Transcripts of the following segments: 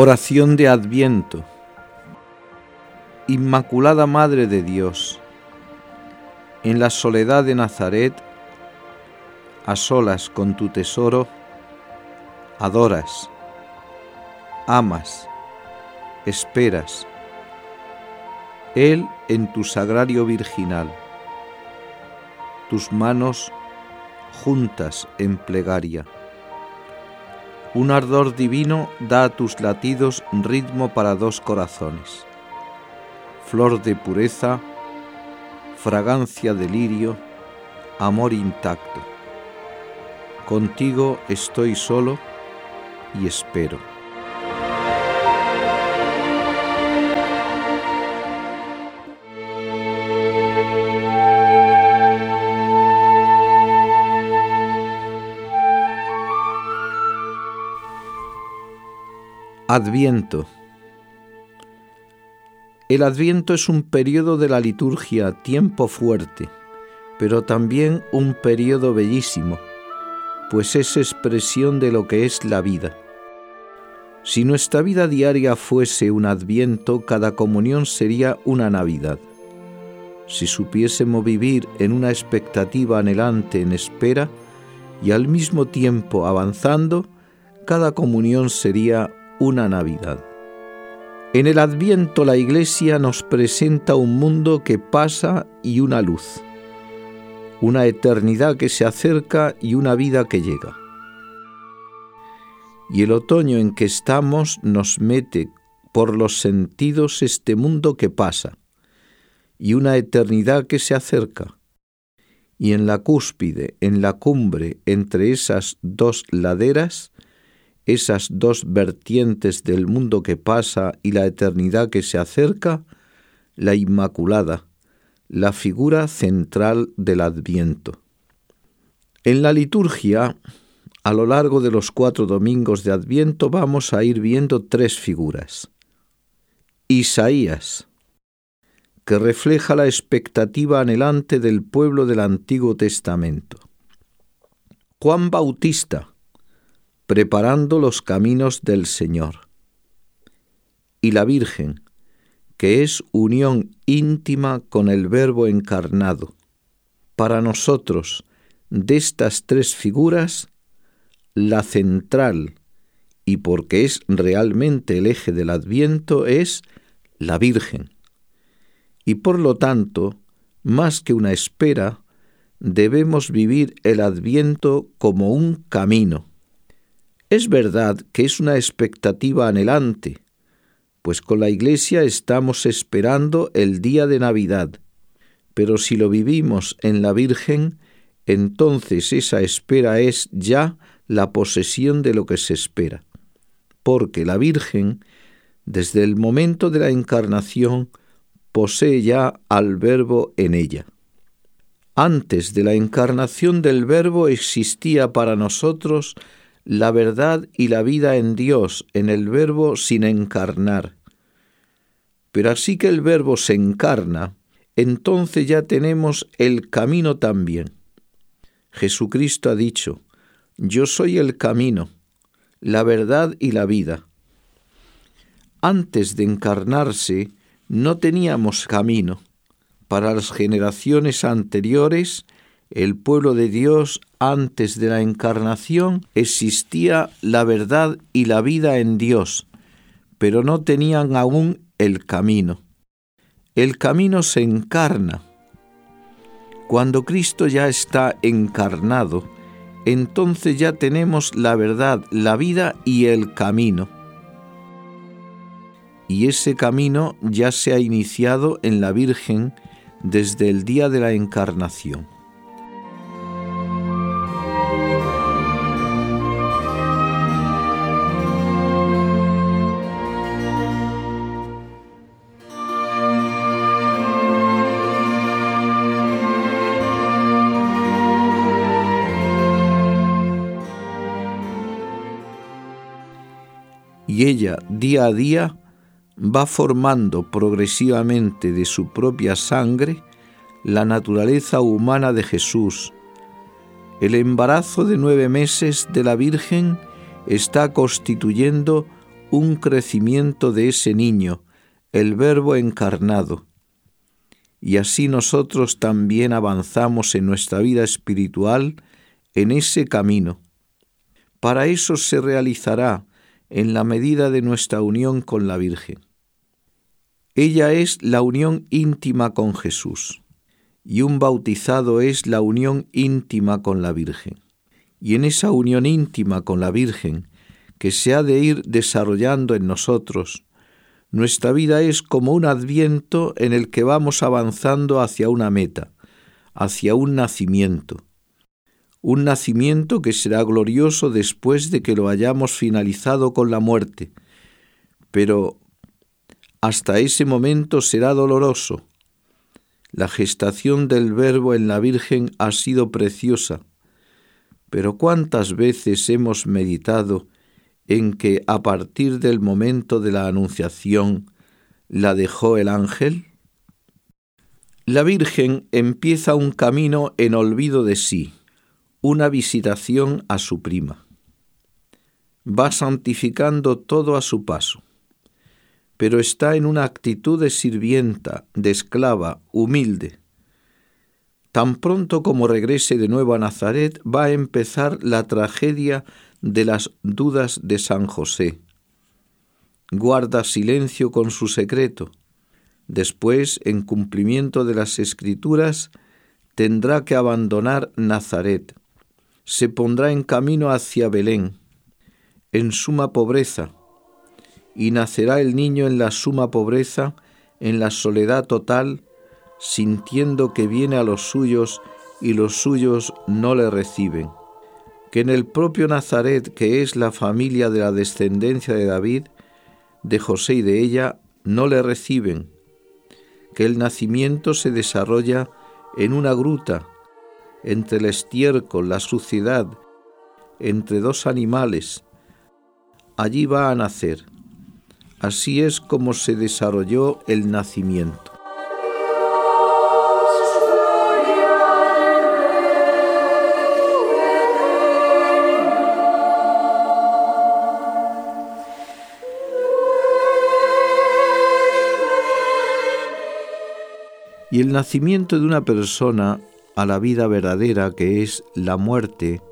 Oración de Adviento. Inmaculada Madre de Dios, en la soledad de Nazaret, a solas con tu tesoro, adoras, amas, esperas. Él en tu sagrario virginal, tus manos juntas en plegaria un ardor divino da a tus latidos ritmo para dos corazones. Flor de pureza, fragancia de lirio, amor intacto. Contigo estoy solo y espero. Adviento. El Adviento es un periodo de la liturgia, tiempo fuerte, pero también un periodo bellísimo, pues es expresión de lo que es la vida. Si nuestra vida diaria fuese un Adviento, cada comunión sería una Navidad. Si supiésemos vivir en una expectativa anhelante en espera y al mismo tiempo avanzando, cada comunión sería una Navidad. En el Adviento la Iglesia nos presenta un mundo que pasa y una luz, una eternidad que se acerca y una vida que llega. Y el otoño en que estamos nos mete por los sentidos este mundo que pasa y una eternidad que se acerca. Y en la cúspide, en la cumbre, entre esas dos laderas, esas dos vertientes del mundo que pasa y la eternidad que se acerca, la Inmaculada, la figura central del Adviento. En la liturgia, a lo largo de los cuatro domingos de Adviento, vamos a ir viendo tres figuras. Isaías, que refleja la expectativa anhelante del pueblo del Antiguo Testamento. Juan Bautista, preparando los caminos del Señor. Y la Virgen, que es unión íntima con el Verbo encarnado. Para nosotros, de estas tres figuras, la central, y porque es realmente el eje del adviento, es la Virgen. Y por lo tanto, más que una espera, debemos vivir el adviento como un camino, es verdad que es una expectativa anhelante, pues con la Iglesia estamos esperando el día de Navidad, pero si lo vivimos en la Virgen, entonces esa espera es ya la posesión de lo que se espera, porque la Virgen, desde el momento de la encarnación, posee ya al Verbo en ella. Antes de la encarnación del Verbo existía para nosotros la verdad y la vida en Dios, en el Verbo sin encarnar. Pero así que el Verbo se encarna, entonces ya tenemos el camino también. Jesucristo ha dicho, yo soy el camino, la verdad y la vida. Antes de encarnarse no teníamos camino. Para las generaciones anteriores, el pueblo de Dios antes de la encarnación existía la verdad y la vida en Dios, pero no tenían aún el camino. El camino se encarna. Cuando Cristo ya está encarnado, entonces ya tenemos la verdad, la vida y el camino. Y ese camino ya se ha iniciado en la Virgen desde el día de la encarnación. Y ella día a día va formando progresivamente de su propia sangre la naturaleza humana de Jesús. El embarazo de nueve meses de la Virgen está constituyendo un crecimiento de ese niño, el Verbo encarnado. Y así nosotros también avanzamos en nuestra vida espiritual en ese camino. Para eso se realizará en la medida de nuestra unión con la Virgen. Ella es la unión íntima con Jesús y un bautizado es la unión íntima con la Virgen. Y en esa unión íntima con la Virgen, que se ha de ir desarrollando en nosotros, nuestra vida es como un adviento en el que vamos avanzando hacia una meta, hacia un nacimiento. Un nacimiento que será glorioso después de que lo hayamos finalizado con la muerte, pero hasta ese momento será doloroso. La gestación del Verbo en la Virgen ha sido preciosa, pero ¿cuántas veces hemos meditado en que a partir del momento de la Anunciación la dejó el ángel? La Virgen empieza un camino en olvido de sí, una visitación a su prima. Va santificando todo a su paso, pero está en una actitud de sirvienta, de esclava, humilde. Tan pronto como regrese de nuevo a Nazaret va a empezar la tragedia de las dudas de San José. Guarda silencio con su secreto. Después, en cumplimiento de las escrituras, tendrá que abandonar Nazaret. Se pondrá en camino hacia Belén, en suma pobreza, y nacerá el niño en la suma pobreza, en la soledad total, sintiendo que viene a los suyos y los suyos no le reciben. Que en el propio Nazaret, que es la familia de la descendencia de David, de José y de ella, no le reciben, que el nacimiento se desarrolla en una gruta, entre el estiércol, la suciedad, entre dos animales. Allí va a nacer. Así es como se desarrolló el nacimiento. Y el nacimiento de una persona a la vida verdadera, que es la muerte,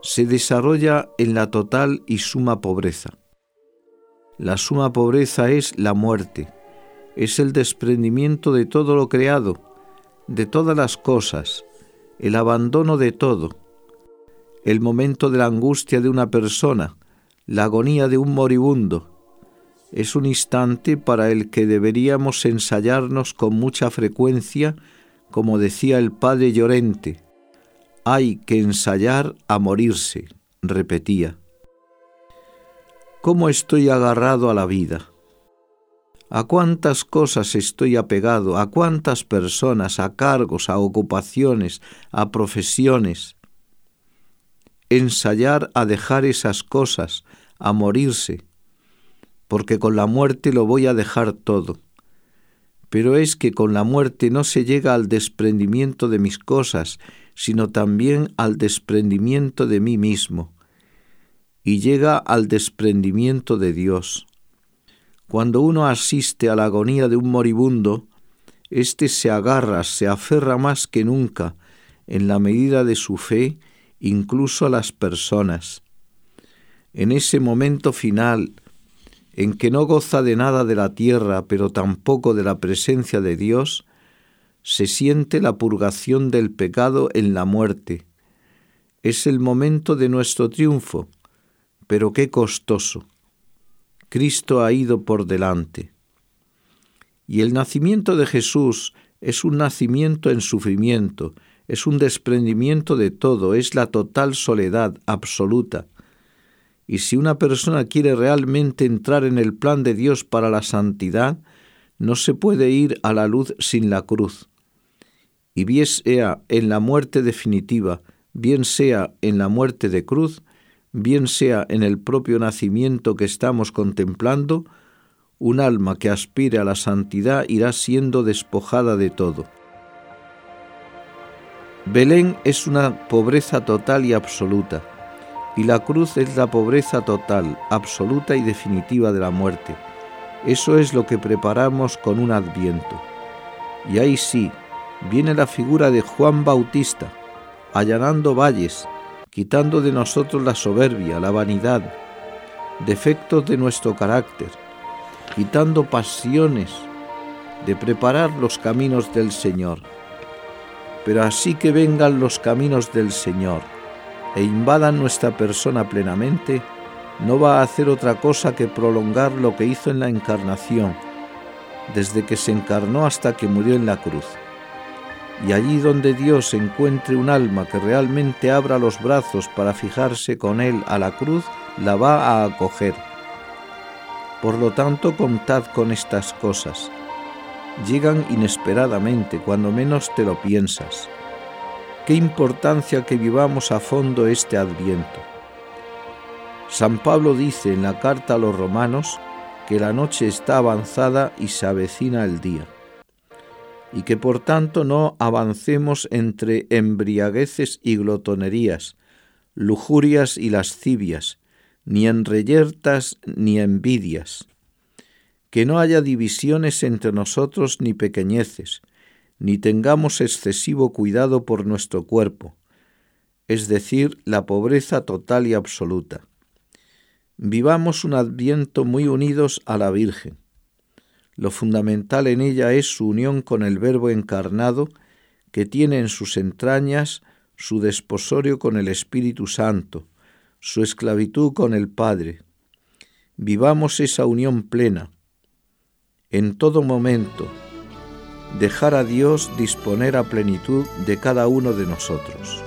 se desarrolla en la total y suma pobreza. La suma pobreza es la muerte, es el desprendimiento de todo lo creado, de todas las cosas, el abandono de todo, el momento de la angustia de una persona, la agonía de un moribundo, es un instante para el que deberíamos ensayarnos con mucha frecuencia, como decía el padre Llorente. Hay que ensayar a morirse, repetía. ¿Cómo estoy agarrado a la vida? ¿A cuántas cosas estoy apegado? ¿A cuántas personas? ¿A cargos? ¿A ocupaciones? ¿A profesiones? Ensayar a dejar esas cosas, a morirse, porque con la muerte lo voy a dejar todo. Pero es que con la muerte no se llega al desprendimiento de mis cosas, sino también al desprendimiento de mí mismo, y llega al desprendimiento de Dios. Cuando uno asiste a la agonía de un moribundo, éste se agarra, se aferra más que nunca, en la medida de su fe, incluso a las personas. En ese momento final, en que no goza de nada de la tierra, pero tampoco de la presencia de Dios, se siente la purgación del pecado en la muerte. Es el momento de nuestro triunfo, pero qué costoso. Cristo ha ido por delante. Y el nacimiento de Jesús es un nacimiento en sufrimiento, es un desprendimiento de todo, es la total soledad absoluta, y si una persona quiere realmente entrar en el plan de Dios para la santidad, no se puede ir a la luz sin la cruz. Y bien sea en la muerte definitiva, bien sea en la muerte de cruz, bien sea en el propio nacimiento que estamos contemplando, un alma que aspire a la santidad irá siendo despojada de todo. Belén es una pobreza total y absoluta Y la cruz es la pobreza total, absoluta y definitiva de la muerte. Eso es lo que preparamos con un adviento. Y ahí sí, viene la figura de Juan Bautista, allanando valles, quitando de nosotros la soberbia, la vanidad, defectos de nuestro carácter, quitando pasiones, de preparar los caminos del Señor. Pero así que vengan los caminos del Señor e invadan nuestra persona plenamente, no va a hacer otra cosa que prolongar lo que hizo en la encarnación, desde que se encarnó hasta que murió en la cruz. Y allí donde Dios encuentre un alma que realmente abra los brazos para fijarse con Él a la cruz, la va a acoger. Por lo tanto, contad con estas cosas. Llegan inesperadamente, cuando menos te lo piensas. Qué importancia que vivamos a fondo este adviento. San Pablo dice en la carta a los romanos que la noche está avanzada y se avecina el día, y que por tanto no avancemos entre embriagueces y glotonerías, lujurias y lascivias, ni en reyertas ni envidias. Que no haya divisiones entre nosotros ni pequeñeces, ni tengamos excesivo cuidado por nuestro cuerpo, es decir, la pobreza total y absoluta. Vivamos un adviento muy unidos a la Virgen. Lo fundamental en ella es su unión con el Verbo encarnado, que tiene en sus entrañas su desposorio con el Espíritu Santo, su esclavitud con el Padre. Vivamos esa unión plena. En todo momento, dejar a Dios disponer a plenitud de cada uno de nosotros.